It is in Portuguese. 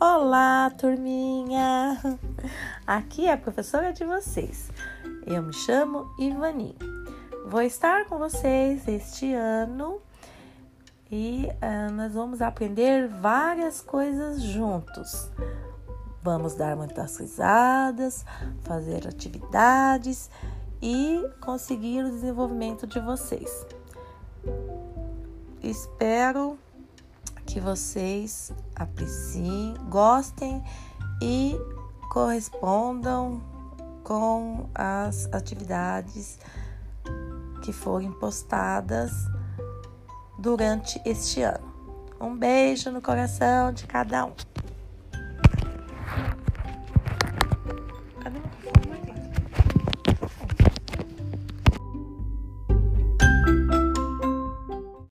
Olá, turminha! Aqui é a professora de vocês. Eu me chamo Ivani. Vou estar com vocês este ano e uh, nós vamos aprender várias coisas juntos. Vamos dar muitas risadas, fazer atividades e conseguir o desenvolvimento de vocês. Espero que vocês apreciem, gostem e correspondam com as atividades que forem postadas durante este ano. Um beijo no coração de cada um.